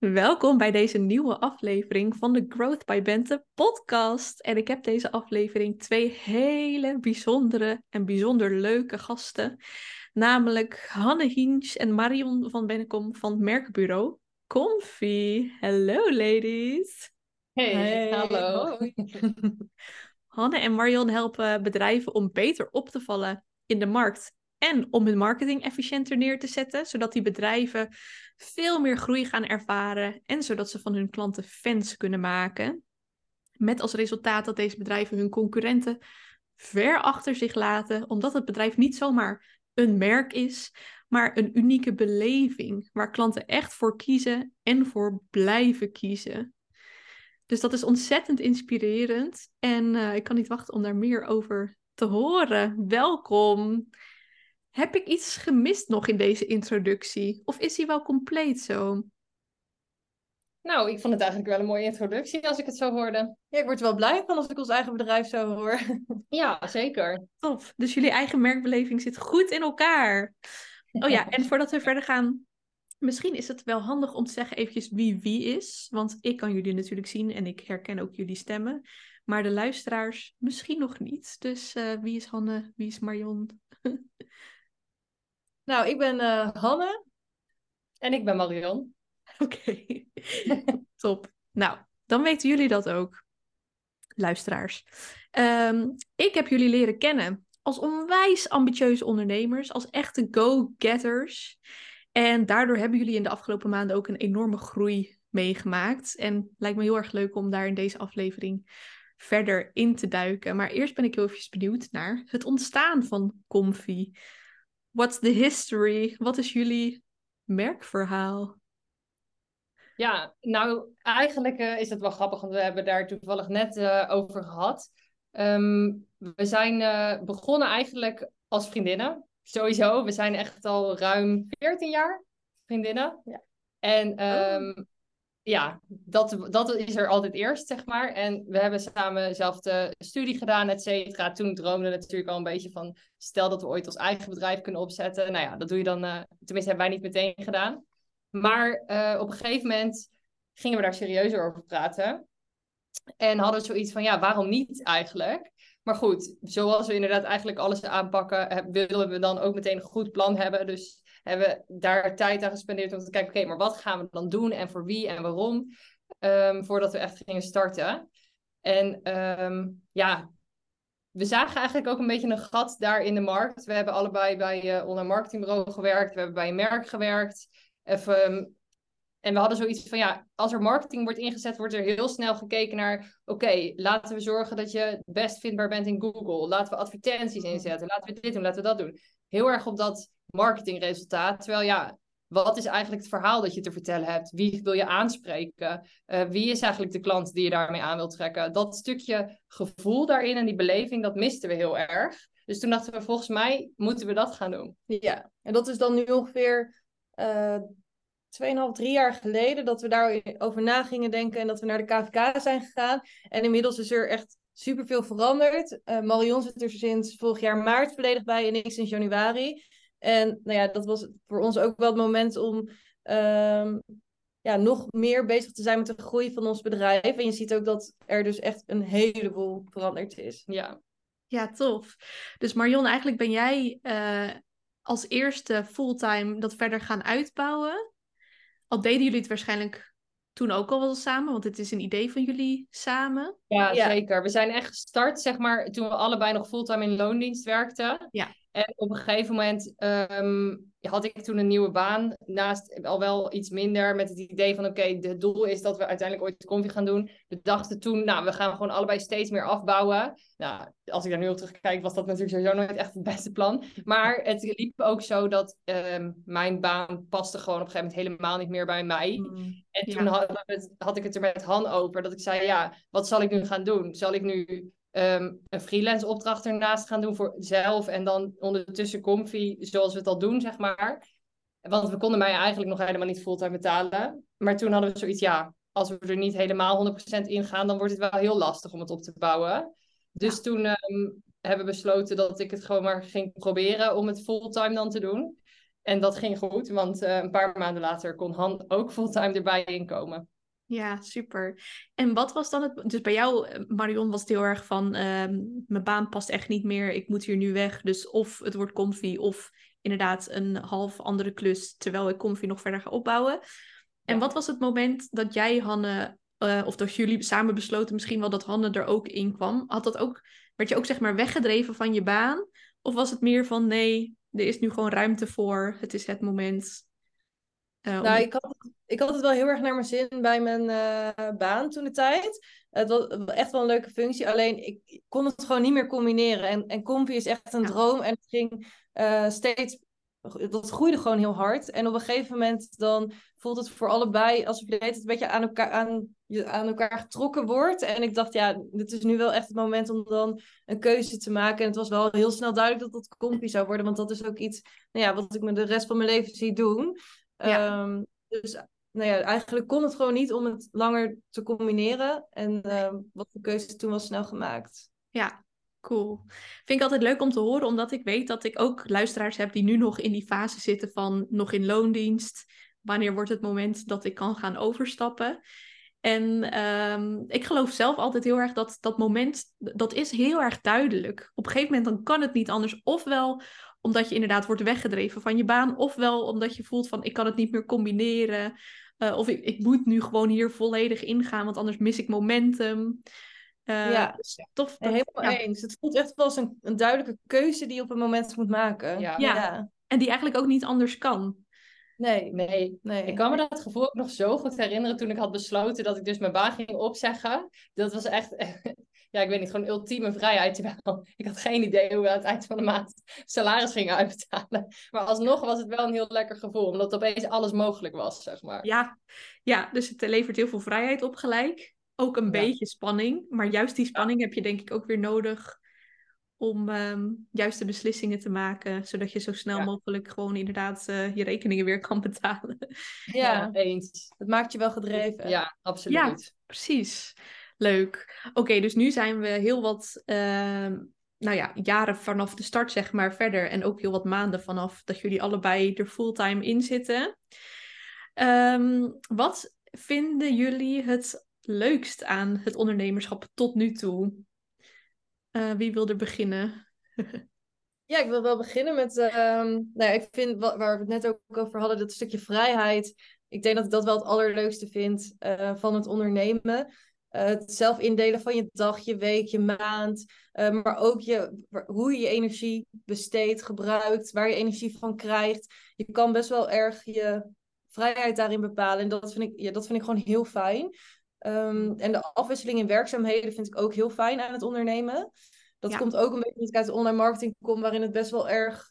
Welkom bij deze nieuwe aflevering van de Growth by Bente podcast. En ik heb deze aflevering twee hele bijzondere en bijzonder leuke gasten. Namelijk Hanne Hinch en Marion van Bennekom van het merkbureau Comfy. Hello ladies. Hey, hallo. Hanne en Marion helpen bedrijven om beter op te vallen in de markt en om hun marketing efficiënter neer te zetten, zodat die bedrijven veel meer groei gaan ervaren en zodat ze van hun klanten fans kunnen maken. Met als resultaat dat deze bedrijven hun concurrenten ver achter zich laten, omdat het bedrijf niet zomaar een merk is, maar een unieke beleving waar klanten echt voor kiezen en voor blijven kiezen. Dus dat is ontzettend inspirerend en uh, ik kan niet wachten om daar meer over te horen. Welkom. Heb ik iets gemist nog in deze introductie? Of is hij wel compleet zo? Nou, ik vond het eigenlijk wel een mooie introductie als ik het zo hoorde. Ja, ik word er wel blij van als ik ons eigen bedrijf zo hoor. Ja, zeker. Tof. Dus jullie eigen merkbeleving zit goed in elkaar. Oh ja, en voordat we verder gaan, misschien is het wel handig om te zeggen eventjes wie wie is. Want ik kan jullie natuurlijk zien en ik herken ook jullie stemmen. Maar de luisteraars misschien nog niet. Dus uh, wie is Hanne? Wie is Marion? Nou, ik ben uh, Hanne. En ik ben Marion. Oké, top. Nou, dan weten jullie dat ook, luisteraars. Um, ik heb jullie leren kennen als onwijs ambitieuze ondernemers, als echte go-getters. En daardoor hebben jullie in de afgelopen maanden ook een enorme groei meegemaakt. En lijkt me heel erg leuk om daar in deze aflevering verder in te duiken. Maar eerst ben ik heel even benieuwd naar het ontstaan van Comfy. What's the history? Wat is jullie merkverhaal? Ja, nou eigenlijk uh, is het wel grappig, want we hebben daar toevallig net uh, over gehad. Um, we zijn uh, begonnen eigenlijk als vriendinnen. Sowieso, we zijn echt al ruim 14 jaar vriendinnen. Ja. En um, oh ja, dat, dat is er altijd eerst, zeg maar. En we hebben samen dezelfde studie gedaan, et cetera. Toen droomden we natuurlijk al een beetje van... stel dat we ooit ons eigen bedrijf kunnen opzetten. Nou ja, dat doe je dan... Uh, tenminste, hebben wij niet meteen gedaan. Maar uh, op een gegeven moment gingen we daar serieuzer over praten. En hadden zoiets van, ja, waarom niet eigenlijk? Maar goed, zoals we inderdaad eigenlijk alles aanpakken... willen we dan ook meteen een goed plan hebben. Dus hebben we daar tijd aan gespendeerd om te kijken, oké, maar wat gaan we dan doen en voor wie en waarom, um, voordat we echt gingen starten. En um, ja, we zagen eigenlijk ook een beetje een gat daar in de markt. We hebben allebei bij uh, online marketingbureau gewerkt, we hebben bij een merk gewerkt. Even, en we hadden zoiets van, ja, als er marketing wordt ingezet, wordt er heel snel gekeken naar, oké, laten we zorgen dat je best vindbaar bent in Google. Laten we advertenties inzetten, laten we dit doen, laten we dat doen. Heel erg op dat marketingresultaat. Terwijl ja, wat is eigenlijk het verhaal dat je te vertellen hebt? Wie wil je aanspreken? Uh, wie is eigenlijk de klant die je daarmee aan wilt trekken? Dat stukje gevoel daarin en die beleving, dat misten we heel erg. Dus toen dachten we, volgens mij moeten we dat gaan doen. Ja, en dat is dan nu ongeveer uh, 2,5, 3 jaar geleden dat we daarover na gingen denken en dat we naar de KVK zijn gegaan. En inmiddels is er echt superveel veranderd. Uh, Marion zit er sinds vorig jaar maart volledig bij en ik sinds januari. En nou ja, dat was voor ons ook wel het moment om um, ja, nog meer bezig te zijn met de groei van ons bedrijf. En je ziet ook dat er dus echt een heleboel veranderd is. Ja, ja tof. Dus Marion, eigenlijk ben jij uh, als eerste fulltime dat verder gaan uitbouwen. Al deden jullie het waarschijnlijk toen ook al wel samen, want het is een idee van jullie samen. Ja, ja, zeker. We zijn echt gestart, zeg maar, toen we allebei nog fulltime in loondienst werkten. Ja. En op een gegeven moment um, had ik toen een nieuwe baan. Naast al wel iets minder met het idee van oké, okay, het doel is dat we uiteindelijk ooit de koffie gaan doen. We dachten toen, nou, we gaan gewoon allebei steeds meer afbouwen. Nou, als ik daar nu op terugkijk, was dat natuurlijk sowieso nooit echt het beste plan. Maar het liep ook zo dat um, mijn baan paste gewoon op een gegeven moment helemaal niet meer bij mij. Mm, en toen ja. had, had ik het er met Han over. Dat ik zei, ja, wat zal ik nu gaan doen? Zal ik nu um, een freelance opdracht ernaast gaan doen voor zelf en dan ondertussen comfy zoals we het al doen, zeg maar. Want we konden mij eigenlijk nog helemaal niet fulltime betalen. Maar toen hadden we zoiets, ja, als we er niet helemaal 100% in gaan, dan wordt het wel heel lastig om het op te bouwen. Dus toen um, hebben we besloten dat ik het gewoon maar ging proberen om het fulltime dan te doen. En dat ging goed, want uh, een paar maanden later kon Han ook fulltime erbij inkomen. Ja, super. En wat was dan het... Dus bij jou, eh, Marion, was het heel erg van... ehm, mijn baan past echt niet meer, ik moet hier nu weg. Dus of het wordt comfy, of inderdaad een half andere klus... terwijl ik comfy nog verder ga opbouwen. En wat was het moment dat jij, Hanne... eh, of dat jullie samen besloten misschien wel dat Hanne er ook in kwam? Had dat ook... Werd je ook zeg maar weggedreven van je baan? Of was het meer van nee, er is nu gewoon ruimte voor. Het is het moment. Eh, Nou, ik had, het- ik had het wel heel erg naar mijn zin bij mijn eh, baan toen de tijd. Het was echt wel een leuke functie, alleen ik kon het gewoon niet meer combineren. En, en Compy is echt een Ja. droom en het ging eh, steeds, dat groeide gewoon heel hard. En op een gegeven moment dan voelt het voor allebei alsof je tijd een beetje aan elkaar, aan, je aan elkaar getrokken wordt. En ik dacht, ja, dit is nu wel echt het moment om dan een keuze te maken. En het was wel heel snel duidelijk dat dat Compy zou worden, want dat is ook iets nou ja, wat ik me de rest van mijn leven zie doen. Ja. Ehm, dus nou ja, eigenlijk kon het gewoon niet om het langer te combineren. En ehm, wat de keuze toen was snel gemaakt. Ja, cool. Vind ik altijd leuk om te horen, omdat ik weet dat ik ook luisteraars heb die nu nog in die fase zitten van nog in loondienst. Wanneer wordt het moment dat ik kan gaan overstappen? En ehm, ik geloof zelf altijd heel erg dat dat moment, dat is heel erg duidelijk. Op een gegeven moment dan kan het niet anders. Ofwel omdat je inderdaad wordt weggedreven van je baan, ofwel omdat je voelt van ik kan het niet meer combineren. Eh, of ik, ik moet nu gewoon hier volledig ingaan, want anders mis ik momentum. Eh, Ja. dus tof. Dat- helemaal ja. eens. Het voelt echt wel als een, een duidelijke keuze die je op een moment moet maken. Ja. Ja. En die eigenlijk ook niet anders kan. Nee, Nee, nee. Ik kan me dat gevoel ook nog zo goed herinneren toen ik had besloten dat ik dus mijn baan ging opzeggen. Dat was echt, ja, ik weet niet, gewoon ultieme vrijheid. Terwijl ik had geen idee hoe we aan het eind van de maand salaris gingen uitbetalen. Maar alsnog was het wel een heel lekker gevoel, omdat opeens alles mogelijk was, zeg maar. Ja, ja dus het levert heel veel vrijheid op gelijk. Ook een Ja. beetje spanning. Maar juist die spanning heb je denk ik ook weer nodig om ehm, juiste beslissingen te maken. Zodat je zo snel Ja. mogelijk gewoon inderdaad eh, je rekeningen weer kan betalen. Ja, eens. het maakt je wel gedreven. Ja, absoluut. Precies. Leuk. Oké, dus nu zijn we heel wat ehm, nou ja, jaren vanaf de start, zeg maar, verder. En ook heel wat maanden vanaf dat jullie allebei er fulltime in zitten. Ehm, wat vinden jullie het leukst aan het ondernemerschap tot nu toe? Eh, wie wil er beginnen? Ja, ik wil wel beginnen met, ehm, nou ja, ik vind wa- waar we het net ook over hadden, dat stukje vrijheid. Ik denk dat ik dat wel het allerleukste vind eh, van het ondernemen. Eh, het zelf indelen van je dag, je week, je maand. maar ook je, hoe je je energie besteedt, gebruikt, waar je energie van krijgt. Je kan best wel erg je vrijheid daarin bepalen. En dat vind ik, ja, dat vind ik gewoon heel fijn. Ehm, en de afwisseling in werkzaamheden vind ik ook heel fijn aan het ondernemen. Dat Ja. komt ook een beetje omdat ik uit de online marketing kom, waarin het best wel erg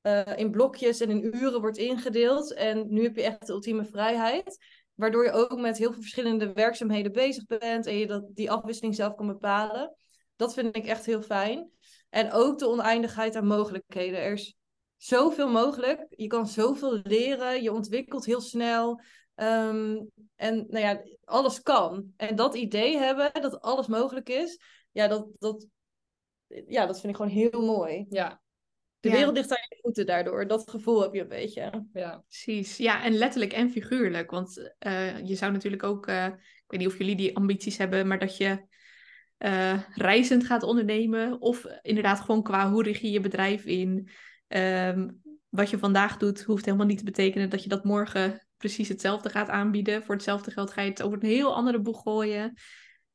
eh, in blokjes en in uren wordt ingedeeld. En nu heb je echt de ultieme vrijheid. Waardoor je ook met heel veel verschillende werkzaamheden bezig bent en je dat, die afwisseling zelf kan bepalen. Dat vind ik echt heel fijn. En ook de oneindigheid aan mogelijkheden. Er is zoveel mogelijk. Je kan zoveel leren. Je ontwikkelt heel snel. Ehm, en nou ja, alles kan. En dat idee hebben, dat alles mogelijk is, ja, dat, dat, ja, dat vind ik gewoon heel mooi. Ja, De Ja. wereld ligt aan je voeten daardoor. Dat gevoel heb je een beetje. ja. Precies, ja, en letterlijk en figuurlijk. Want eh, je zou natuurlijk ook, eh, ik weet niet of jullie die ambities hebben, maar dat je eh, reizend gaat ondernemen. Of inderdaad gewoon qua hoe richt je je bedrijf in. Ehm, wat je vandaag doet, hoeft helemaal niet te betekenen dat je dat morgen precies hetzelfde gaat aanbieden. Voor hetzelfde geld ga je het over een heel andere boeg gooien.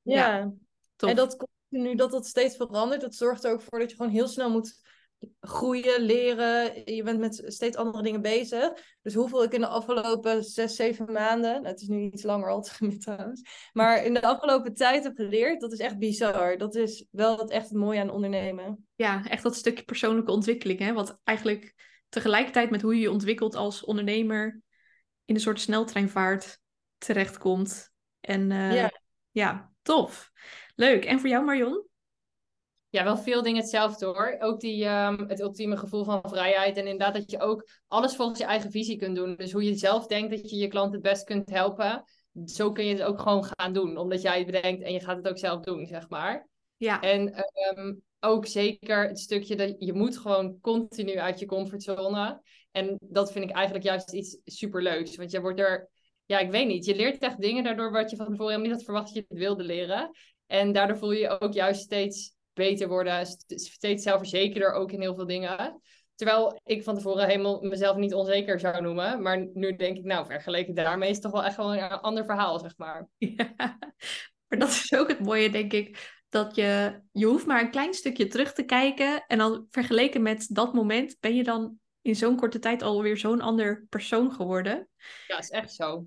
Ja, Ja, Tof. en dat nu dat dat steeds verandert, dat zorgt er ook voor dat je gewoon heel snel moet groeien, leren. Je bent met steeds andere dingen bezig. Dus hoeveel ik in de afgelopen zes, zeven maanden, nou, het is nu iets langer al trouwens, maar in de afgelopen tijd heb geleerd, dat is echt bizar. Dat is wel het echt het mooie aan ondernemen. Ja, echt dat stukje persoonlijke ontwikkeling. Hè? Wat eigenlijk tegelijkertijd met hoe je je ontwikkelt als ondernemer in een soort sneltreinvaart terechtkomt. En eh, Ja. ja, tof. Leuk. En voor jou Marion? Ja, wel veel dingen hetzelfde hoor. Ook die, ehm, het ultieme gevoel van vrijheid. En inderdaad dat je ook alles volgens je eigen visie kunt doen. Dus hoe je zelf denkt dat je je klant het best kunt helpen. Zo kun je het ook gewoon gaan doen. Omdat jij het bedenkt en je gaat het ook zelf doen, zeg maar. Ja, En ehm, ook zeker het stukje dat je moet gewoon continu uit je comfortzone. En dat vind ik eigenlijk juist iets superleuks. Want je wordt er, ja, ik weet niet, je leert echt dingen daardoor wat je van tevoren helemaal niet had verwacht dat je het wilde leren. En daardoor voel je je ook juist steeds beter worden, steeds zelfverzekerder ook in heel veel dingen. Terwijl ik van tevoren helemaal mezelf niet onzeker zou noemen. Maar nu denk ik, nou, vergeleken daarmee is het toch wel echt wel een ander verhaal, zeg maar. Ja, maar dat is ook het mooie, denk ik. Dat je, je hoeft maar een klein stukje terug te kijken. En dan vergeleken met dat moment ben je dan in zo'n korte tijd alweer zo'n ander persoon geworden. Ja, is echt zo.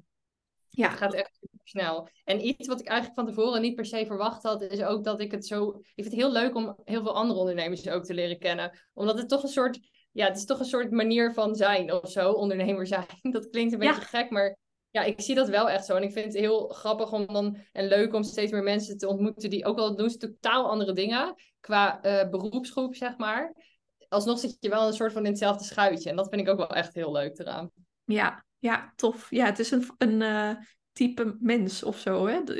Ja. Het gaat echt snel. En iets wat ik eigenlijk van tevoren niet per se verwacht had, is ook dat ik het zo. Ik vind het heel leuk om heel veel andere ondernemers ook te leren kennen. Omdat het toch een soort. Ja, het is toch een soort manier van zijn of zo, ondernemer zijn. Dat klinkt een beetje gek, maar ja, ik zie dat wel echt zo. En ik vind het heel grappig om dan en leuk om steeds meer mensen te ontmoeten die ook al doen ze totaal andere dingen qua uh, beroepsgroep, zeg maar. Alsnog zit je wel een soort van in hetzelfde schuitje. En dat vind ik ook wel echt heel leuk eraan. Ja, ja, tof. Ja, het is een, een uh, type mens of zo, hè? Het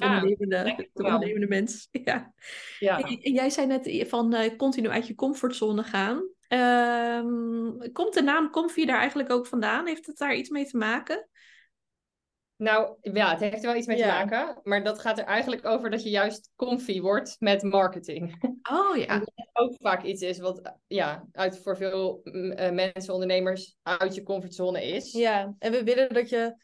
ondernemende, het ondernemende mens. Ja. ja. En, jij zei net van uh, continu uit je comfortzone gaan. Um, komt de naam Comfy daar eigenlijk ook vandaan? Heeft het daar iets mee te maken? Nou ja, het heeft er wel iets mee te maken. Maar dat gaat er eigenlijk over dat je juist comfy wordt met marketing. Oh ja. dat ook vaak iets is wat ja, uit, voor veel uh, mensen, ondernemers, uit je comfortzone is. Ja, en we willen dat je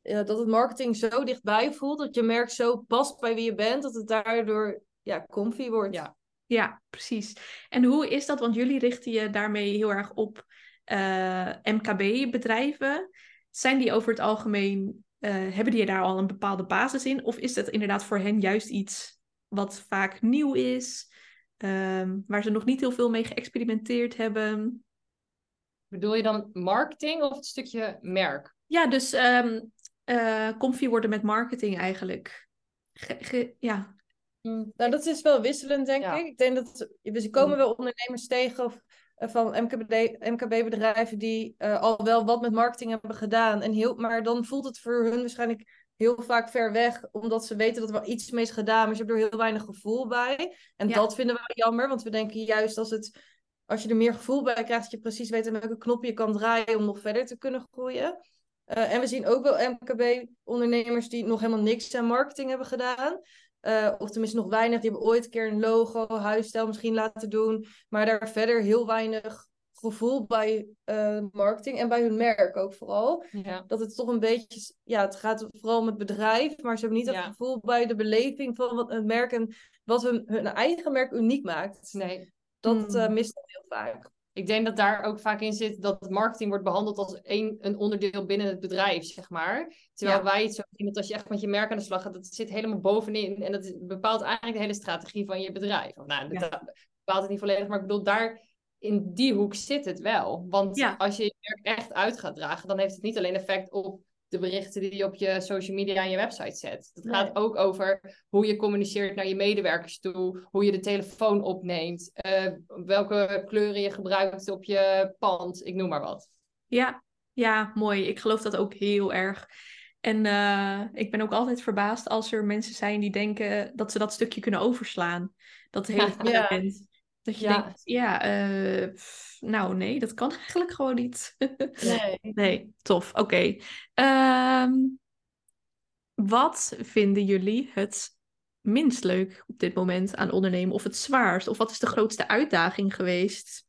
ja, dat het marketing zo dichtbij voelt, dat je merk zo past bij wie je bent, dat het daardoor ja, comfy wordt. Ja. ja, precies. En hoe is dat? Want jullie richten je daarmee heel erg op uh, eh, MKB-bedrijven. Zijn die over het algemeen hebben die daar al een bepaalde basis in? Of is dat inderdaad voor hen juist iets wat vaak nieuw is, um, waar ze nog niet heel veel mee geëxperimenteerd hebben? Bedoel je dan marketing of het stukje merk? Ja, dus um, uh, comfy worden met marketing eigenlijk. ja. Mm, nou, dat is wel wisselend, denk ik. Ik denk dat we komen mm. wel ondernemers tegen of eh, van MKB-bedrijven die uh, al wel wat met marketing hebben gedaan. En heel, maar dan voelt het voor hun waarschijnlijk heel vaak ver weg, omdat ze weten dat er wel iets mee is gedaan, maar ze hebben er heel weinig gevoel bij. En dat vinden we jammer, want we denken juist als, het, als je er meer gevoel bij krijgt, dat je precies weet aan welke knop je kan draaien om nog verder te kunnen groeien. Uh, en we zien ook wel MKB-ondernemers die nog helemaal niks aan marketing hebben gedaan. Uh, of tenminste nog weinig. Die hebben ooit een keer een logo, huisstijl misschien laten doen. Maar daar verder heel weinig gevoel bij uh, marketing en bij hun merk ook vooral. Ja. Dat het toch een beetje, ja, het gaat vooral om het bedrijf, maar ze hebben niet het gevoel bij de beleving van wat het merk en wat hun, hun eigen merk uniek maakt. Nee. Dat uh, mist heel vaak ik denk dat daar ook vaak in zit dat marketing wordt behandeld als een, een onderdeel binnen het bedrijf, zeg maar. Terwijl wij het zo zien dat als je echt met je merk aan de slag gaat, dat zit helemaal bovenin. En dat bepaalt eigenlijk de hele strategie van je bedrijf. Nou, dat bepaalt het niet volledig, maar ik bedoel, daar in die hoek zit het wel. Want als je je merk echt uit gaat dragen, dan heeft het niet alleen effect op de berichten die je op je social media en je website zet. Het gaat ook over hoe je communiceert naar je medewerkers toe, hoe je de telefoon opneemt, uh, welke kleuren je gebruikt op je pand, ik noem maar wat. Ja, ja, mooi. Ik geloof dat ook heel erg. En uh, ik ben ook altijd verbaasd als er mensen zijn die denken dat ze dat stukje kunnen overslaan. Dat hele ja. Dat je denkt, ja, uh, nou nee, dat kan eigenlijk gewoon niet. nee. nee, tof. Oké. Ehm, wat vinden jullie het minst leuk op dit moment aan ondernemen? Of het zwaarst? Of wat is de grootste uitdaging geweest?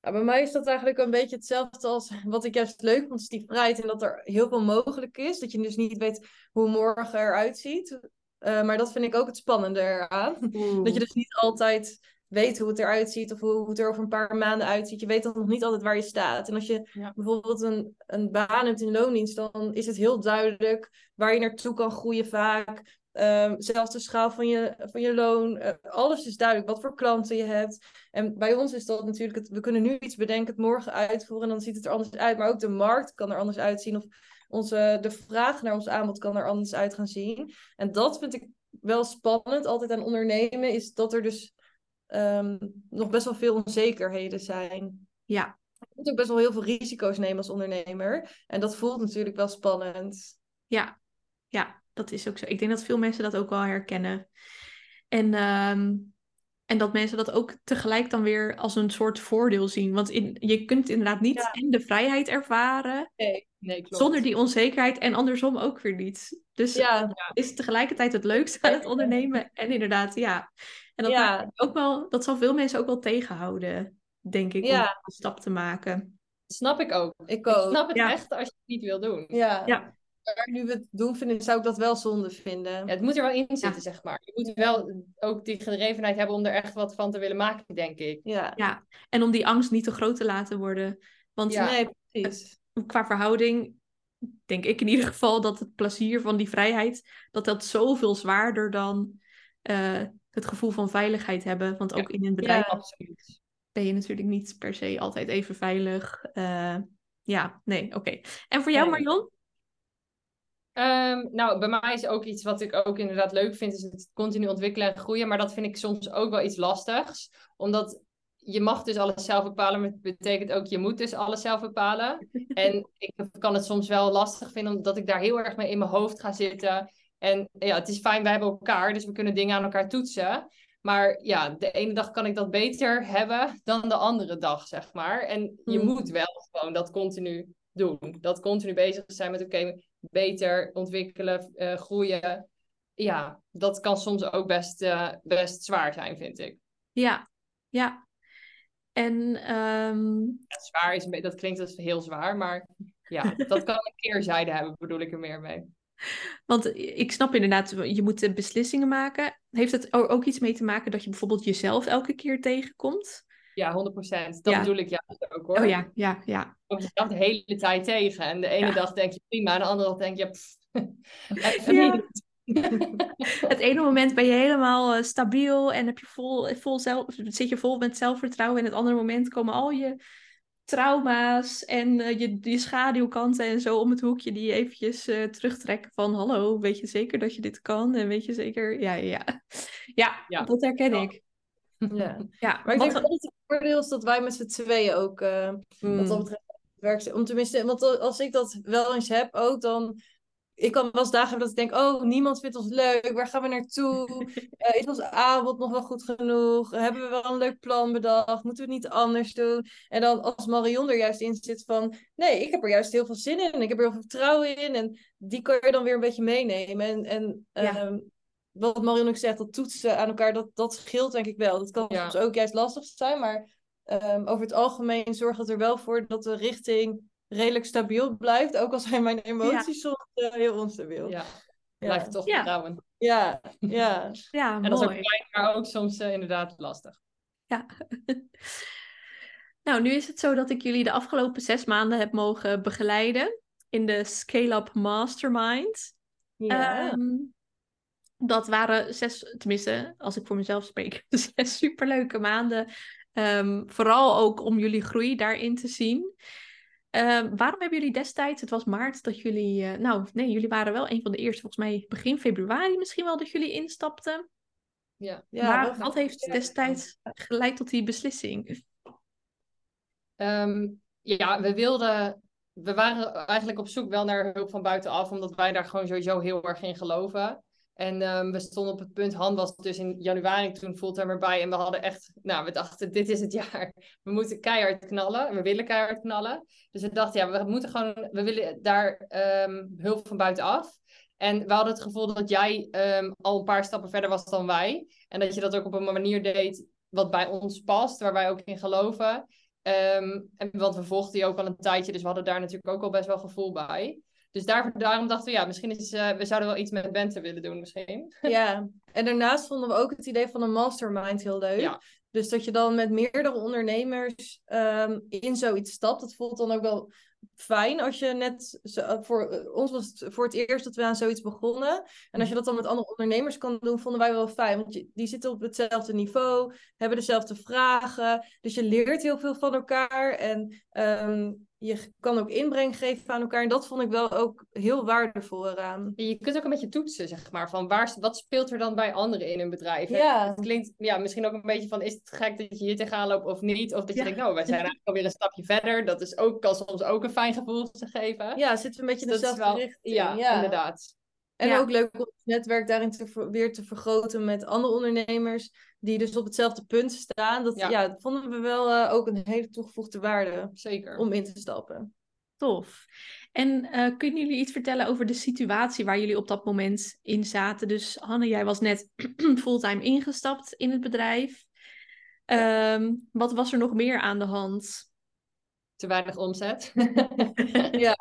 Ja, bij mij is dat eigenlijk een beetje hetzelfde als wat ik juist leuk vond, is die vrijheid en dat er heel veel mogelijk is. Dat je dus niet weet hoe morgen eruit ziet. Uh, maar dat vind ik ook het spannende eraan. Dat je dus niet altijd weet hoe het eruit ziet of hoe het er over een paar maanden uitziet. Je weet dan nog niet altijd waar je staat. En als je bijvoorbeeld een, een baan hebt in loondienst, dan is het heel duidelijk waar je naartoe kan groeien vaak. Uh, zelfs de schaal van je, van je loon. Uh, alles is duidelijk, wat voor klanten je hebt. En bij ons is dat natuurlijk, het, we kunnen nu iets bedenken, het morgen uitvoeren en dan ziet het er anders uit. Maar ook de markt kan er anders uitzien. Of onze, de vraag naar ons aanbod kan er anders uit gaan zien. En dat vind ik wel spannend, altijd aan ondernemen, is dat er dus um, nog best wel veel onzekerheden zijn. Ja. Je moet ook best wel heel veel risico's nemen als ondernemer. En dat voelt natuurlijk wel spannend. Ja, ja dat is ook zo. Ik denk dat veel mensen dat ook wel herkennen. En um, En dat mensen dat ook tegelijk dan weer als een soort voordeel zien. Want in, je kunt inderdaad niet Ja. en de vrijheid ervaren Nee. Nee, klopt. zonder die onzekerheid en andersom ook weer niet. Dus Ja, is tegelijkertijd het leukste aan het ondernemen en inderdaad, ja. En dat, Ja. ook wel, dat zal veel mensen ook wel tegenhouden, denk ik, om die stap te maken. snap ik ook. ik Ik ook. snap het Ja. echt als je het niet wil doen. Ja. Nu we het doen vinden, zou ik dat wel zonde vinden. Ja, het moet er wel in zitten, zeg maar. Je moet wel ook die gedrevenheid hebben om er echt wat van te willen maken, denk ik. Ja. Ja, en om die angst niet te groot te laten worden. Want Ja. Nee, precies. qua verhouding denk ik in ieder geval dat het plezier van die vrijheid, dat dat zoveel zwaarder dan eh, het gevoel van veiligheid hebben. Want ook in een bedrijf Ja. Absoluut. ben je natuurlijk niet per se altijd even veilig. Eh, ja, nee, oké. En voor jou Nee. Marion? Ehm, nou, bij mij is ook iets wat ik ook inderdaad leuk vind, is het continu ontwikkelen en groeien. Maar dat vind ik soms ook wel iets lastigs. Omdat je mag dus alles zelf bepalen, maar het betekent ook je moet dus alles zelf bepalen. En ik kan het soms wel lastig vinden, omdat ik daar heel erg mee in mijn hoofd ga zitten. En ja, het is fijn, wij hebben elkaar, dus we kunnen dingen aan elkaar toetsen. Maar ja, de ene dag kan ik dat beter hebben dan de andere dag, zeg maar. En je Hmm. moet wel gewoon dat continu doen. Dat continu bezig zijn met, oké, beter ontwikkelen, eh, groeien. Ja, dat kan soms ook best, eh, best zwaar zijn, vind ik. Ja, ja. En Ja, zwaar is, dat klinkt als heel zwaar, maar ja, dat kan een keerzijde hebben, bedoel ik er meer mee. Want ik snap inderdaad, je moet beslissingen maken. Heeft het er ook iets mee te maken dat je bijvoorbeeld jezelf elke keer tegenkomt? Ja, 100%. Dat Ja. bedoel ik juist ook hoor. Oh ja, ja, ja. Kom jezelf de hele tijd tegen. En de ene Ja. dag denk je prima, en de andere dag denk je... pff, Ja. Het ene moment ben je helemaal eh, stabiel en heb je vol, vol zelf, zit je vol met zelfvertrouwen. En het andere moment komen al je trauma's en eh, je, je schaduwkanten en zo om het hoekje die je eventjes eh, terugtrekken van hallo, weet je zeker dat je dit kan? En weet je zeker, ja, ja, ja. Ja, Ja. dat herken Ja. ik. Ja. Ja, Maar ik denk dat het voordeel is dat wij met z'n tweeën ook, eh, Mm. wat dat betreft, werk, om tenminste, want als ik dat wel eens heb ook, dan, ik kan wel eens dagen hebben dat ik denk, oh, niemand vindt ons leuk, waar gaan we naartoe? Eh, is ons aanbod nog wel goed genoeg? Hebben we wel een leuk plan bedacht? Moeten we het niet anders doen? En dan als Marion er juist in zit van, nee, ik heb er juist heel veel zin in en ik heb er heel veel vertrouwen in en die kan je dan weer een beetje meenemen. En, en Ja. ehm, wat Marion ook zegt, dat toetsen aan elkaar, dat, dat scheelt denk ik wel. Dat kan Ja. soms ook juist lastig zijn, maar ehm, over het algemeen zorgt het er wel voor dat de richting redelijk stabiel blijft. Ook al zijn mijn emoties soms eh, heel onstabiel. Ja, Ja, blijf toch Ja. vertrouwen. ja, ja. ja, En dat is ook mooi. fijn, maar ook soms eh, inderdaad lastig. Ja. nou, nu is het zo dat ik jullie de afgelopen zes maanden heb mogen begeleiden in de Scale Up Mastermind. ja. Ehm, dat waren zes, tenminste, als ik voor mezelf spreek, zes superleuke maanden. Ehm, vooral ook om jullie groei daarin te zien. Ehm, waarom hebben jullie destijds, het was maart, dat jullie, eh, nou nee, jullie waren wel een van de eerste, volgens mij begin februari misschien wel, dat jullie instapten. Ja. ja, maar wat heeft destijds geleid tot die beslissing? Ehm, ja, we wilden. We waren eigenlijk op zoek wel naar hulp van buitenaf, omdat wij daar gewoon sowieso heel erg in geloven. En ehm, we stonden op het punt, Han was dus in januari toen fulltime erbij. En we hadden echt, nou, we dachten, dit is het jaar. We moeten keihard knallen. We willen keihard knallen. Dus we dachten, ja, we moeten gewoon, we willen daar ehm, hulp van buitenaf. En we hadden het gevoel dat jij ehm, al een paar stappen verder was dan wij. En dat je dat ook op een manier deed wat bij ons past, waar wij ook in geloven. En, want we volgden die ook al een tijdje, dus we hadden daar natuurlijk ook al best wel gevoel bij. Dus daar, daarom dachten we, ja, misschien is, eh, we zouden wel iets met Bente willen doen misschien. Ja, en daarnaast vonden we ook het idee van een mastermind heel leuk. Ja. Dus dat je dan met meerdere ondernemers ehm, in zoiets stapt. Dat voelt dan ook wel fijn als je net... Zo, voor eh, ons was het voor het eerst dat we aan zoiets begonnen. En als je dat dan met andere ondernemers kan doen, vonden wij wel fijn. Want je, die zitten op hetzelfde niveau, hebben dezelfde vragen. Dus je leert heel veel van elkaar. En ehm, je kan ook inbreng geven aan elkaar. En dat vond ik wel ook heel waardevol eraan. Je kunt ook een beetje toetsen, zeg maar, van waar, wat speelt er dan bij anderen in een bedrijf? Ja. Het klinkt ja, misschien ook een beetje van, is het gek dat je hier tegenaan loopt of niet? Of dat je Ja. denkt, nou, wij zijn eigenlijk alweer een stapje verder. Dat is ook, kan soms ook een fijn gevoel te geven. Ja, zitten we een beetje in Dus dezelfde wel- richting. Ja, ja. inderdaad. En Ja. ook leuk om het netwerk daarin te, weer te vergroten met andere ondernemers die dus op hetzelfde punt staan. Dat, Ja. ja. dat vonden we wel eh, ook een hele toegevoegde waarde Zeker. om in te stappen. Tof. En eh, kunnen jullie iets vertellen over de situatie waar jullie op dat moment in zaten? Dus Hanne, jij was net fulltime ingestapt in het bedrijf. Ehm, wat was er nog meer aan de hand? Te weinig omzet. Ja,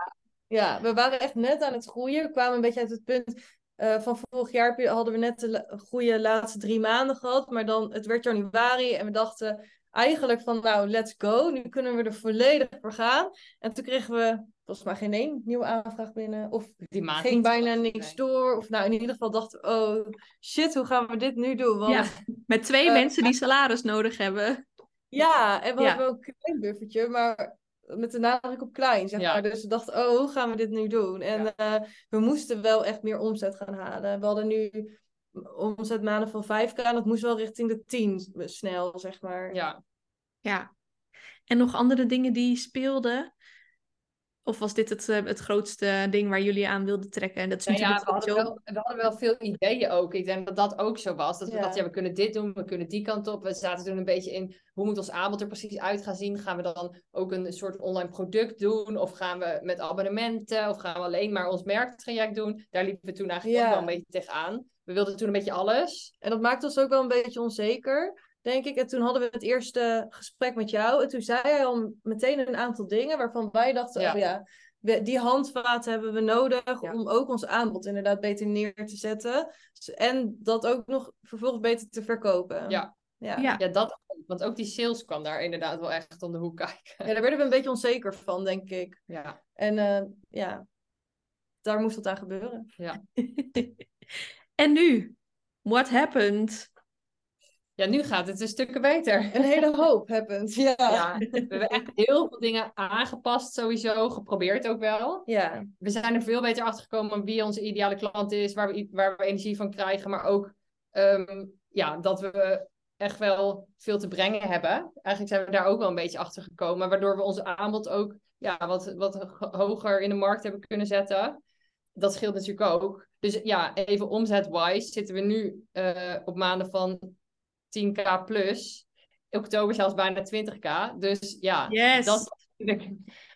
we waren echt net aan het groeien. We kwamen een beetje uit het punt eh, van vorig jaar hadden we net de la- goede laatste drie maanden gehad. Maar dan, het werd januari en we dachten eigenlijk van nou, let's go. Nu kunnen we er volledig voor gaan. En toen kregen we volgens mij geen één nieuwe aanvraag binnen. Of Die maand ging bijna niks door. Of nou, in ieder geval dachten we, oh shit, hoe gaan we dit nu doen? Want Ja, met twee Eh, mensen die salaris nodig hebben. Ja, en we Ja. hadden wel een klein buffertje, maar met de nadruk op klein, zeg Ja. maar. Dus we dachten, oh, hoe gaan we dit nu doen? En Ja. eh, we moesten wel echt meer omzet gaan halen. We hadden nu omzetmaanden van 5k en dat moest wel richting de 10 snel, zeg maar. Ja. Ja. En nog andere dingen die speelden? Of was dit het, eh, het grootste ding waar jullie aan wilden trekken? En dat is Nou ja, we hadden, wel, we hadden wel veel ideeën ook. Ik denk dat dat ook zo was. Dat we Ja. dachten, ja, we kunnen dit doen, we kunnen die kant op. We zaten toen een beetje in, hoe moet ons aanbod er precies uit gaan zien? Gaan we dan ook een soort online product doen? Of gaan we met abonnementen? Of gaan we alleen maar ons merktraject doen? Daar liepen we toen eigenlijk Ja. ook wel een beetje tegenaan. We wilden toen een beetje alles. En dat maakte ons ook wel een beetje onzeker, denk ik. En toen hadden we het eerste gesprek met jou. En toen zei hij al meteen een aantal dingen waarvan wij dachten, Ja. oh ja, we- die handvaten hebben we nodig Ja. om ook ons aanbod inderdaad beter neer te zetten. En dat ook nog vervolgens beter te verkopen. Ja. Ja. Ja. Ja, dat. Want ook die sales kwam daar inderdaad wel echt om de hoek kijken. Ja, daar werden we een beetje onzeker van, denk ik. Ja, En eh, ja, daar moest wat aan gebeuren. en nu? What happened? Ja nu gaat het een stukken beter. Een hele hoop happened. Ja. Ja, we hebben echt heel veel dingen aangepast sowieso, geprobeerd ook wel. ja. we zijn er veel beter achter gekomen wie onze ideale klant is, waar we, waar we energie van krijgen, maar ook ehm, ja, dat we echt wel veel te brengen hebben. Eigenlijk zijn we daar ook wel een beetje achter gekomen, waardoor we ons aanbod ook ja, wat, wat ho- hoger in de markt hebben kunnen zetten. Dat scheelt natuurlijk ook. Dus ja, even omzet-wise zitten we nu eh, op maanden van 10k plus. Oktober zelfs bijna 20k. Dus ja, Yes. dat is natuurlijk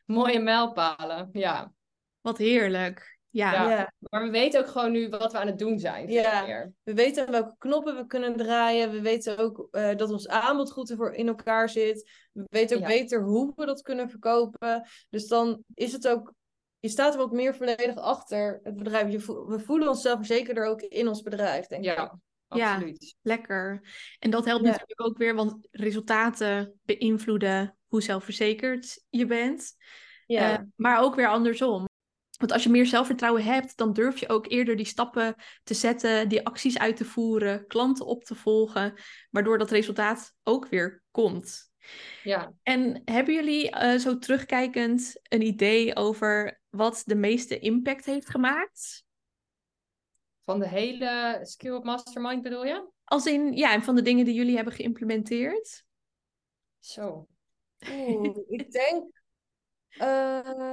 mooie mijlpalen. Ja. Wat heerlijk. Ja. Ja. Ja. Maar we weten ook gewoon nu wat we aan het doen zijn. veel Ja. meer. We weten welke knoppen we kunnen draaien. We weten ook eh, dat ons aanbod goed ervoor in elkaar zit. We weten ook Ja. beter hoe we dat kunnen verkopen. Dus dan is het ook. Je staat er wat meer volledig achter het bedrijf. Je vo- we voelen onszelf zekerder ook in ons bedrijf, denk ik. Ja, Ja. absoluut. Lekker. En dat helpt Ja. natuurlijk ook weer, want resultaten beïnvloeden hoe zelfverzekerd je bent. Ja. Eh, maar ook weer andersom. Want als je meer zelfvertrouwen hebt, dan durf je ook eerder die stappen te zetten, die acties uit te voeren, klanten op te volgen, waardoor dat resultaat ook weer komt. Ja. En hebben jullie eh, zo terugkijkend een idee over wat de meeste impact heeft gemaakt? Van de hele Skill Up Mastermind bedoel je? Als in, ja, en van de dingen die jullie hebben geïmplementeerd? Zo. Oeh, ik denk. eh,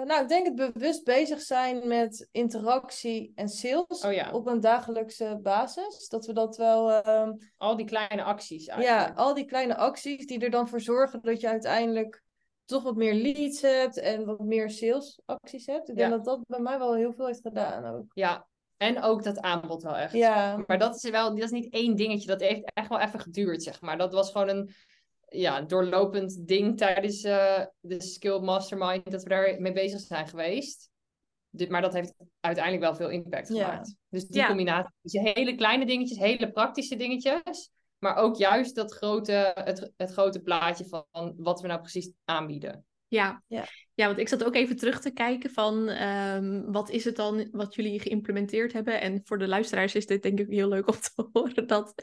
nou, ik denk het bewust bezig zijn met interactie en sales Oh ja. op een dagelijkse basis. Dat we dat wel. ehm, Al die kleine acties Ja, eigenlijk. al die kleine acties die er dan voor zorgen dat je uiteindelijk toch wat meer leads hebt en wat meer salesacties hebt. Ik denk Ja. dat dat bij mij wel heel veel heeft gedaan ook. Ja. En ook dat aanbod wel echt. Ja, Maar dat is wel, dat is niet één dingetje. Dat heeft echt wel even geduurd, zeg maar. Dat was gewoon een ja, doorlopend ding tijdens eh, de Skill Mastermind. Dat we daar mee bezig zijn geweest. Dit, maar dat heeft uiteindelijk wel veel impact Ja. gemaakt. Dus die Ja. combinatie. Dus hele kleine dingetjes, hele praktische dingetjes. Maar ook juist dat grote, het, het grote plaatje van wat we nou precies aanbieden. Ja. Ja. ja, want ik zat ook even terug te kijken van ehm, wat is het dan wat jullie geïmplementeerd hebben. En voor de luisteraars is dit denk ik heel leuk om te horen. Dat,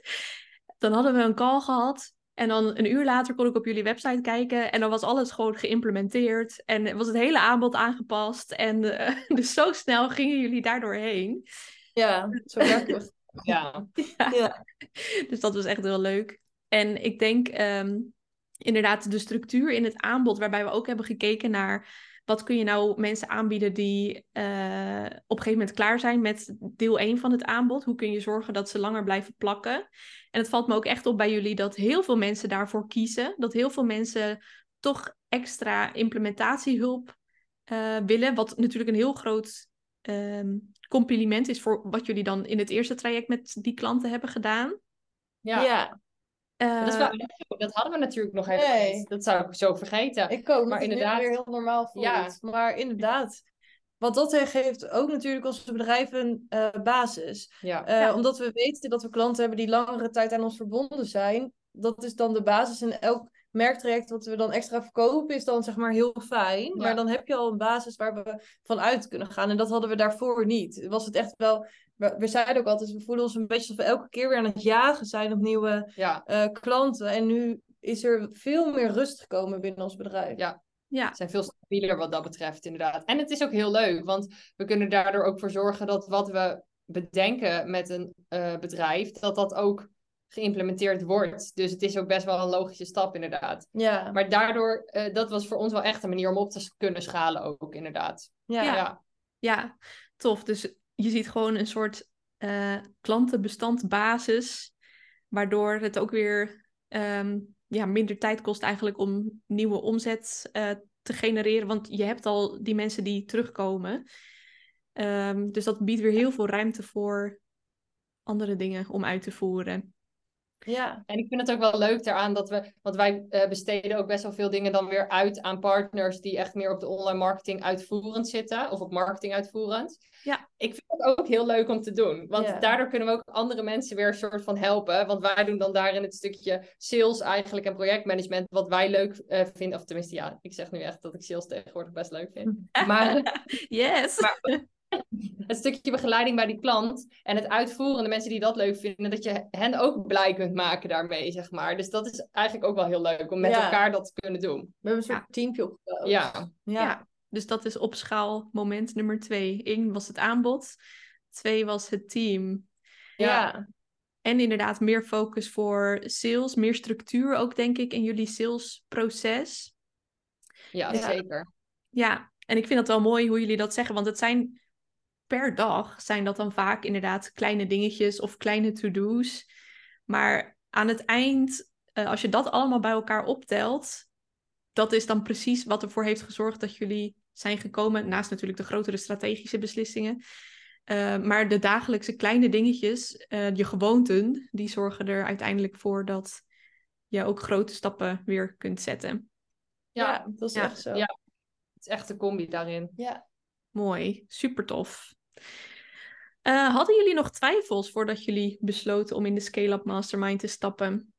dan hadden we een call gehad en dan een uur later kon ik op jullie website kijken en dan was alles gewoon geïmplementeerd. En was het hele aanbod aangepast. En eh, dus zo snel gingen jullie daardoor heen. ja, zo lekker. Ja, ja. Dus dat was echt heel leuk. En ik denk ehm, inderdaad de structuur in het aanbod, waarbij we ook hebben gekeken naar wat kun je nou mensen aanbieden die eh, op een gegeven moment klaar zijn met deel 1 van het aanbod? Hoe kun je zorgen dat ze langer blijven plakken? En het valt me ook echt op bij jullie dat heel veel mensen daarvoor kiezen. Dat heel veel mensen toch extra implementatiehulp uh, willen. Wat natuurlijk een heel groot ehm, compliment is voor wat jullie dan in het eerste traject met die klanten hebben gedaan. Ja. ja. Dat, wel, Uh, dat hadden we natuurlijk nog even Nee. Dat zou ik zo vergeten. Ik ook, Maar inderdaad weer heel normaal voelt. Ja. Maar inderdaad, want dat geeft ook natuurlijk onze bedrijven eh, basis. Ja. Eh, Ja. Omdat we weten dat we klanten hebben die langere tijd aan ons verbonden zijn. Dat is dan de basis. En elk merktraject wat we dan extra verkopen is dan zeg maar heel fijn. Maar dan heb je al een basis waar we van uit kunnen gaan. En dat hadden we daarvoor niet. Was het echt wel... We, we zeiden ook altijd, we voelen ons een beetje alsof we elke keer weer aan het jagen zijn op nieuwe ja. eh, klanten. En nu is er veel meer rust gekomen binnen ons bedrijf. Ja. ja, zijn veel stabieler wat dat betreft, inderdaad. En het is ook heel leuk, want we kunnen daardoor ook voor zorgen dat wat we bedenken met een eh, bedrijf, dat dat ook geïmplementeerd wordt. Dus het is ook best wel een logische stap, inderdaad. Ja, Maar daardoor, eh, dat was voor ons wel echt een manier om op te kunnen schalen ook, inderdaad. ja. Ja. Ja, ja, tof. Dus je ziet gewoon een soort eh klantenbestandbasis, waardoor het ook weer ehm, ja, minder tijd kost eigenlijk om nieuwe omzet eh, te genereren. Want je hebt al die mensen die terugkomen. Ehm, dus dat biedt weer heel veel ruimte voor andere dingen om uit te voeren. Ja. En ik vind het ook wel leuk daaraan dat we, want wij eh, besteden ook best wel veel dingen dan weer uit aan partners die echt meer op de online marketing uitvoerend zitten, of op marketing uitvoerend. Ja. Ik vind het ook heel leuk om te doen, want Ja. daardoor kunnen we ook andere mensen weer een soort van helpen. Want wij doen dan daarin het stukje sales eigenlijk en projectmanagement, wat wij leuk eh, vinden. Of tenminste, ja, ik zeg nu echt dat ik sales tegenwoordig best leuk vind. Maar Yes! het stukje begeleiding bij die klant en het uitvoeren, de mensen die dat leuk vinden, dat je hen ook blij kunt maken daarmee, zeg maar. Dus dat is eigenlijk ook wel heel leuk om met Ja. elkaar dat te kunnen doen. We hebben een soort Ja. teampje opgebouwd. Ja, Ja. Ja. Dus dat is op schaal moment nummer twee. Eén was het aanbod. Twee was het team. ja. Ja. En inderdaad meer focus voor sales, meer structuur ook denk ik in jullie salesproces. ja, Ja. zeker. Ja, en ik vind het wel mooi hoe jullie dat zeggen, want het zijn per dag zijn dat dan vaak inderdaad kleine dingetjes of kleine to-do's. Maar aan het eind, eh, als je dat allemaal bij elkaar optelt, dat is dan precies wat ervoor heeft gezorgd dat jullie zijn gekomen, naast natuurlijk de grotere strategische beslissingen. Eh, maar de dagelijkse kleine dingetjes, eh, je gewoonten, die zorgen er uiteindelijk voor dat je ook grote stappen weer kunt zetten. Ja, Ja, dat is Ja. echt zo. Ja. het is echt een combi daarin. Ja. Mooi, super tof. Eh, hadden jullie nog twijfels voordat jullie besloten om in de Scale-Up Mastermind te stappen?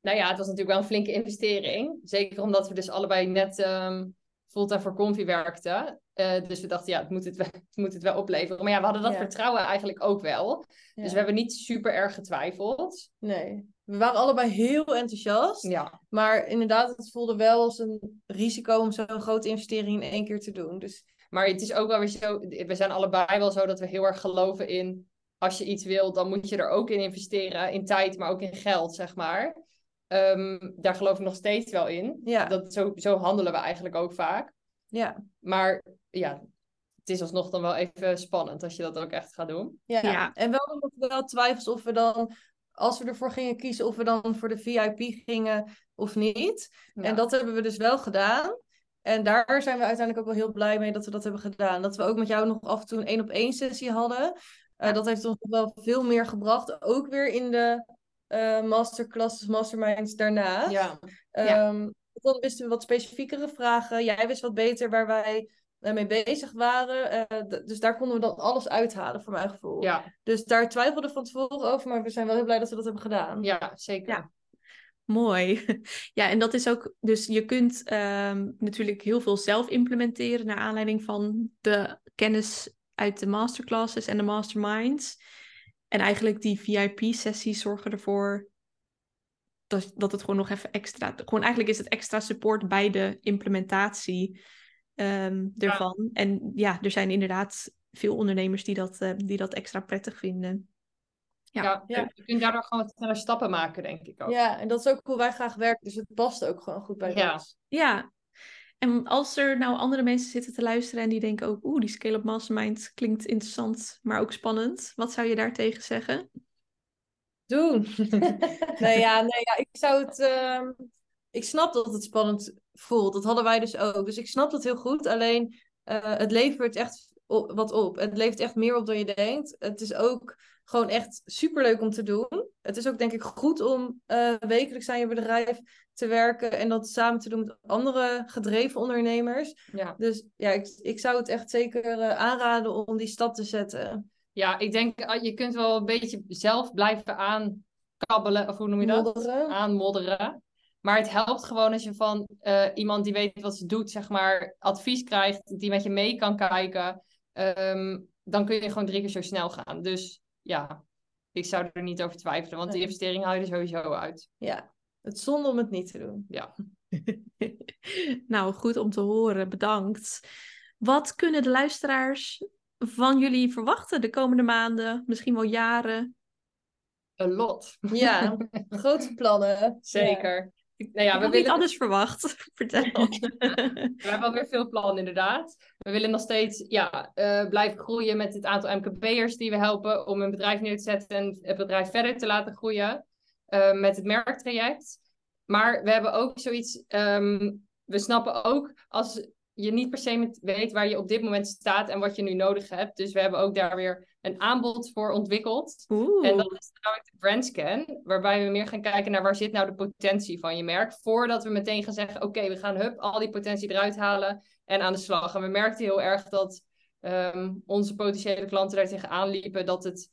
Nou ja, het was natuurlijk wel een flinke investering. Zeker omdat we dus allebei net ehm fulltime voor Confi werkten. Eh, dus we dachten, ja, het moet het, wel, het moet het wel opleveren. Maar ja, we hadden dat Ja. vertrouwen eigenlijk ook wel. Ja. Dus we hebben niet super erg getwijfeld. Nee. We waren allebei heel enthousiast. Ja, Maar inderdaad, het voelde wel als een risico om zo'n grote investering in één keer te doen. Dus maar het is ook wel weer zo... We zijn allebei wel zo dat we heel erg geloven in... Als je iets wil, dan moet je er ook in investeren. In tijd, maar ook in geld, zeg maar. Ehm, daar geloof ik nog steeds wel in. ja, Dat, zo, zo handelen we eigenlijk ook vaak. ja, Maar ja, het is alsnog dan wel even spannend als je dat ook echt gaat doen. ja. Ja. En wel nog wel twijfels of we dan, als we ervoor gingen kiezen, of we dan voor de VIP gingen of niet. Ja. En dat hebben we dus wel gedaan. En daar zijn we uiteindelijk ook wel heel blij mee dat we dat hebben gedaan. Dat we ook met jou nog af en toe een één op één sessie hadden. Eh, Dat heeft ons nog wel veel meer gebracht. Ook weer in de eh, masterclasses, masterminds daarna. Ja, Ja. Ehm, dan wisten we wat specifiekere vragen. Jij wist wat beter waar wij eh, mee bezig waren. Eh, dus daar konden we dan alles uithalen, voor mijn gevoel. ja, Dus daar twijfelden we van tevoren over, maar we zijn wel heel blij dat we dat hebben gedaan. ja zeker. Ja. Mooi. Ja, en dat is ook, dus je kunt ehm, natuurlijk heel veel zelf implementeren naar aanleiding van de kennis uit de masterclasses en de masterminds. En eigenlijk die VIP-sessies zorgen ervoor dat, dat het gewoon nog even extra, gewoon eigenlijk is het extra support bij de implementatie ehm ervan. En ja, er zijn inderdaad veel ondernemers die dat, eh, die dat extra prettig vinden. Ja. Ja, Ja. je kunt daardoor gewoon wat sneller stappen maken, denk ik ook. Ja, en dat is ook hoe wij graag werken. Dus het past ook gewoon goed bij Ja. ons. Ja, En als er nou andere mensen zitten te luisteren en die denken ook, oeh, die Scale-up Mastermind klinkt interessant, maar ook spannend. Wat zou je daartegen zeggen? Doen. nee, ja, nee, ja, ik zou het. ehm, ik snap dat het spannend voelt. Dat hadden wij dus ook. Dus ik snap dat heel goed. Alleen eh, het levert echt wat op. Het levert echt meer op dan je denkt. Het is ook gewoon echt superleuk om te doen. Het is ook denk ik goed om eh, wekelijks aan je bedrijf te werken en dat samen te doen met andere gedreven ondernemers. Ja. Dus ja, ik, ik zou het echt zeker eh, aanraden om die stap te zetten. ja, ik denk ah, je kunt wel een beetje zelf blijven aankabbelen, of hoe noem je dat? Modderen. Aanmodderen. Maar het helpt gewoon als je van eh, iemand die weet wat ze doet, zeg maar, advies krijgt, die met je mee kan kijken. Ehm, dan kun je gewoon drie keer zo snel gaan. Dus ja, ik zou er niet over twijfelen, want Nee. investering haal je er sowieso uit. Ja, het zonde om het niet te doen. Ja. nou, goed om te horen. Bedankt. Wat kunnen de luisteraars van jullie verwachten de komende maanden, misschien wel jaren? Een lot. Ja, grote plannen. Zeker. Nou ja, ik we niet willen anders verwacht. Vertel. We hebben alweer veel plannen, inderdaad. We willen nog steeds ja, eh, blijven groeien met het aantal MKB'ers die we helpen om een bedrijf neer te zetten en het bedrijf verder te laten groeien eh, met het merktraject. Maar we hebben ook zoiets, ehm, we snappen ook als je niet per se weet waar je op dit moment staat en wat je nu nodig hebt. Dus we hebben ook daar weer een aanbod voor ontwikkeld. Oeh. En dat is namelijk de brandscan, waarbij we meer gaan kijken naar waar zit nou de potentie van je merk, voordat we meteen gaan zeggen, oké, we gaan hup, al die potentie eruit halen en aan de slag. En we merkten heel erg dat ehm, onze potentiële klanten daar tegenaan liepen, dat, het,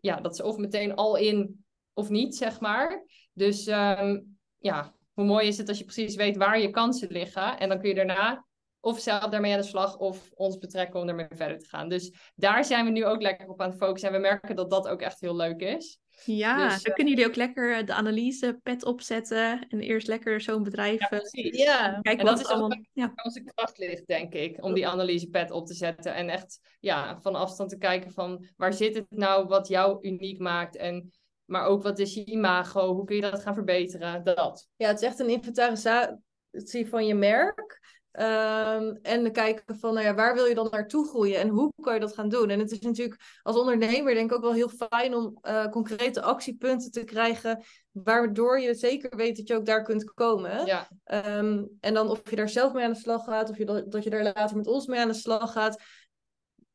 ja, dat ze of meteen al in of niet, zeg maar. Dus ehm, ja, hoe mooi is het als je precies weet waar je kansen liggen en dan kun je daarna of zelf daarmee aan de slag of ons betrekken om ermee verder te gaan. Dus daar zijn we nu ook lekker op aan het focussen. En we merken dat dat ook echt heel leuk is. Ja, dus, dan kunnen jullie ook lekker de analyse pet opzetten en eerst lekker zo'n bedrijf Ja, eh, precies. Ja, kijken En wat dat is ook allemaal... Ja. Onze kracht ligt, denk ik, om die analysepad op te zetten. En echt ja, van afstand te kijken van waar zit het nou wat jou uniek maakt. En, maar ook wat is je imago, hoe kun je dat gaan verbeteren. Dat. ja, het is echt een inventarisatie van je merk. Ehm, en kijken van, nou ja, waar wil je dan naartoe groeien en hoe kan je dat gaan doen? En het is natuurlijk als ondernemer denk ik ook wel heel fijn om eh, concrete actiepunten te krijgen, waardoor je zeker weet dat je ook daar kunt komen. Ja, Ehm, en dan of je daar zelf mee aan de slag gaat, of je dat, dat je daar later met ons mee aan de slag gaat,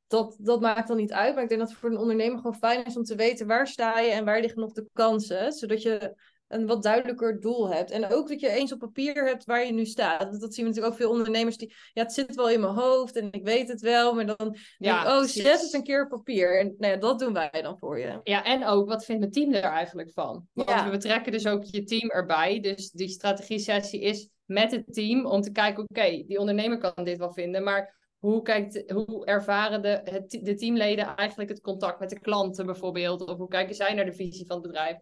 dat, dat maakt dan niet uit. Maar ik denk dat het voor een ondernemer gewoon fijn is om te weten waar sta je en waar liggen nog de kansen, zodat je een wat duidelijker doel hebt. En ook dat je eens op papier hebt waar je nu staat. Dat, dat zien we natuurlijk ook veel ondernemers die, ja, het zit wel in mijn hoofd en ik weet het wel, maar dan denk ja ik, oh, precies. zet het een keer op papier. En nou ja, dat doen wij dan voor je. Ja, en ook, wat vindt het team er eigenlijk van? Want Ja. we betrekken dus ook je team erbij. Dus die strategie-sessie is met het team om te kijken, oké, die ondernemer kan dit wel vinden, maar hoe, kijkt, hoe ervaren de, het, de teamleden eigenlijk het contact met de klanten bijvoorbeeld? Of hoe kijken zij naar de visie van het bedrijf?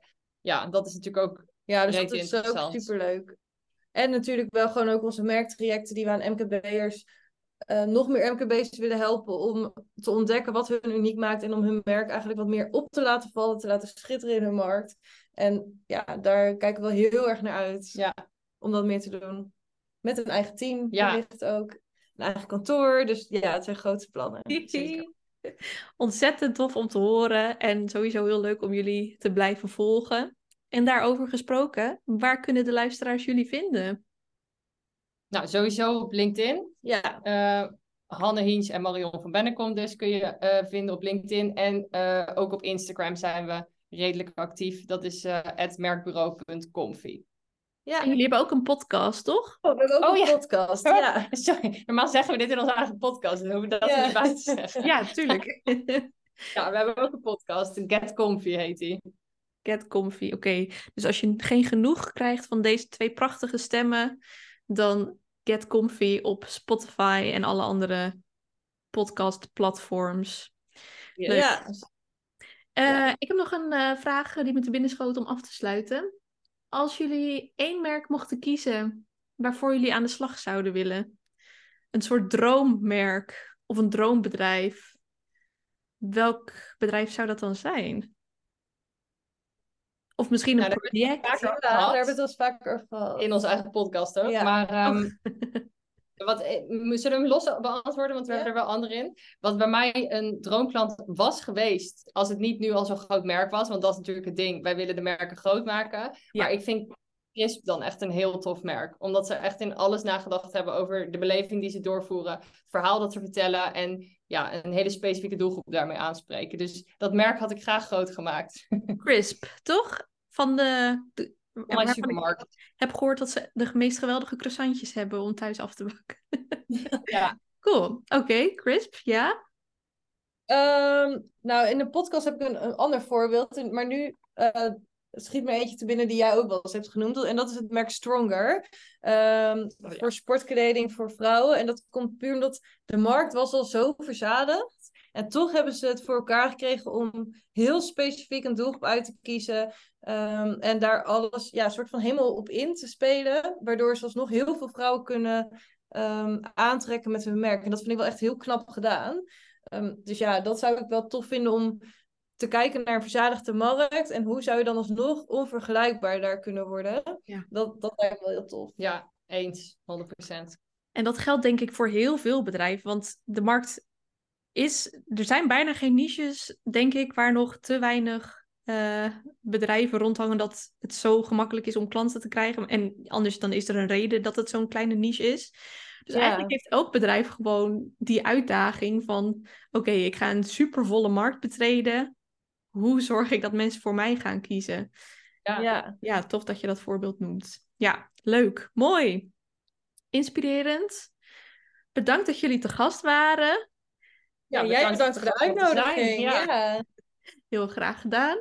Ja, dat is natuurlijk ook Ja, dus dat is ook superleuk. En natuurlijk wel gewoon ook onze merktrajecten die we aan MKB'ers, eh, nog meer MKB'ers willen helpen om te ontdekken wat hun uniek maakt en om hun merk eigenlijk wat meer op te laten vallen, te laten schitteren in hun markt. En ja, daar kijken we wel heel erg naar uit Ja. om dat meer te doen. Met een eigen team, Ja. wellicht ook. Een eigen kantoor, dus ja, het zijn grote plannen. Zeker. Ontzettend tof om te horen en sowieso heel leuk om jullie te blijven volgen. En daarover gesproken, waar kunnen de luisteraars jullie vinden? Nou, sowieso op LinkedIn. Ja, Eh, Hanne Hiens en Marion van Bennekom dus kun je eh, vinden op LinkedIn. En eh, ook op Instagram zijn we redelijk actief. Dat is merkbureau.comfy. ja. En jullie hebben ook een podcast, toch? Oh, we hebben ook Oh, een ja. podcast. Ja. Sorry, normaal zeggen we dit in onze eigen podcast. Dan hoeven we dat Ja. niet bij te zeggen. Ja, tuurlijk. Ja, we hebben ook een podcast. Get Comfy heet die. Get comfy, oké. Dus als je geen genoeg krijgt van deze twee prachtige stemmen, dan get comfy op Spotify en alle andere podcastplatforms. Leuk. Ja. Eh, Ja. Ik heb nog een eh, vraag die me te binnen schoot om af te sluiten. Als jullie één merk mochten kiezen waarvoor jullie aan de slag zouden willen, een soort droommerk of een droombedrijf, welk bedrijf zou dat dan zijn? Of misschien een Nou, project? daar hebben we het wel eens vaker over gehad. In onze eigen podcast ook. Ja. Maar ehm, Wat, eh, zullen we hem los beantwoorden? Want we Ja. hebben er wel andere in. Wat bij mij een droomklant was geweest, als het niet nu al zo'n groot merk was. Want dat is natuurlijk het ding. Wij willen de merken groot maken. Maar ik vind Crisp dan echt een heel tof merk. Omdat ze echt in alles nagedacht hebben over de beleving die ze doorvoeren. Het verhaal dat ze vertellen. En ja, een hele specifieke doelgroep daarmee aanspreken. Dus dat merk had ik graag groot gemaakt. Crisp, toch? Van de... de Online waarvan ik supermarkt. heb gehoord dat ze de meest geweldige croissantjes hebben om thuis af te bakken. Ja. Cool. Oké, crisp, ja. Ehm, nou, in de podcast heb ik een, een ander voorbeeld. Maar nu eh, schiet me eentje te binnen die jij ook wel eens hebt genoemd. En dat is het merk Stronger. Ehm, ja. Voor sportkleding voor vrouwen. En dat komt puur omdat de markt was al zo verzadigd. En toch hebben ze het voor elkaar gekregen om heel specifiek een doelgroep uit te kiezen. ehm, en daar alles ja, soort van helemaal op in te spelen. Waardoor ze alsnog heel veel vrouwen kunnen ehm, aantrekken met hun merk. En dat vind ik wel echt heel knap gedaan. Ehm, dus ja, dat zou ik wel tof vinden om te kijken naar een verzadigde markt. En hoe zou je dan alsnog onvergelijkbaar daar kunnen worden? Ja. Dat, dat lijkt me wel heel tof. ja, eens. 100%. En dat geldt denk ik voor heel veel bedrijven, want de markt is... Er zijn bijna geen niches, denk ik, waar nog te weinig eh, bedrijven rondhangen dat het zo gemakkelijk is om klanten te krijgen. En anders dan is er een reden dat het zo'n kleine niche is. Dus Ja. eigenlijk heeft elk bedrijf gewoon die uitdaging van... Oké, ik ga een supervolle markt betreden. Hoe zorg ik dat mensen voor mij gaan kiezen? Ja. Ja. Ja, tof dat je dat voorbeeld noemt. Ja, leuk. Mooi. Inspirerend. Bedankt dat jullie te gast waren. Ja, jij bedankt voor de uitnodiging. Ja. Heel graag gedaan.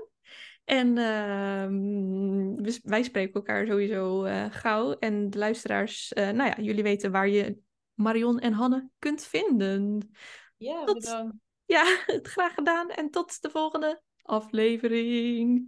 En ehm, wij spreken elkaar sowieso eh, gauw. En de luisteraars, eh, nou ja, jullie weten waar je Marion en Hanne kunt vinden. Ja, Tot- bedankt. Ja, graag gedaan. En tot de volgende aflevering.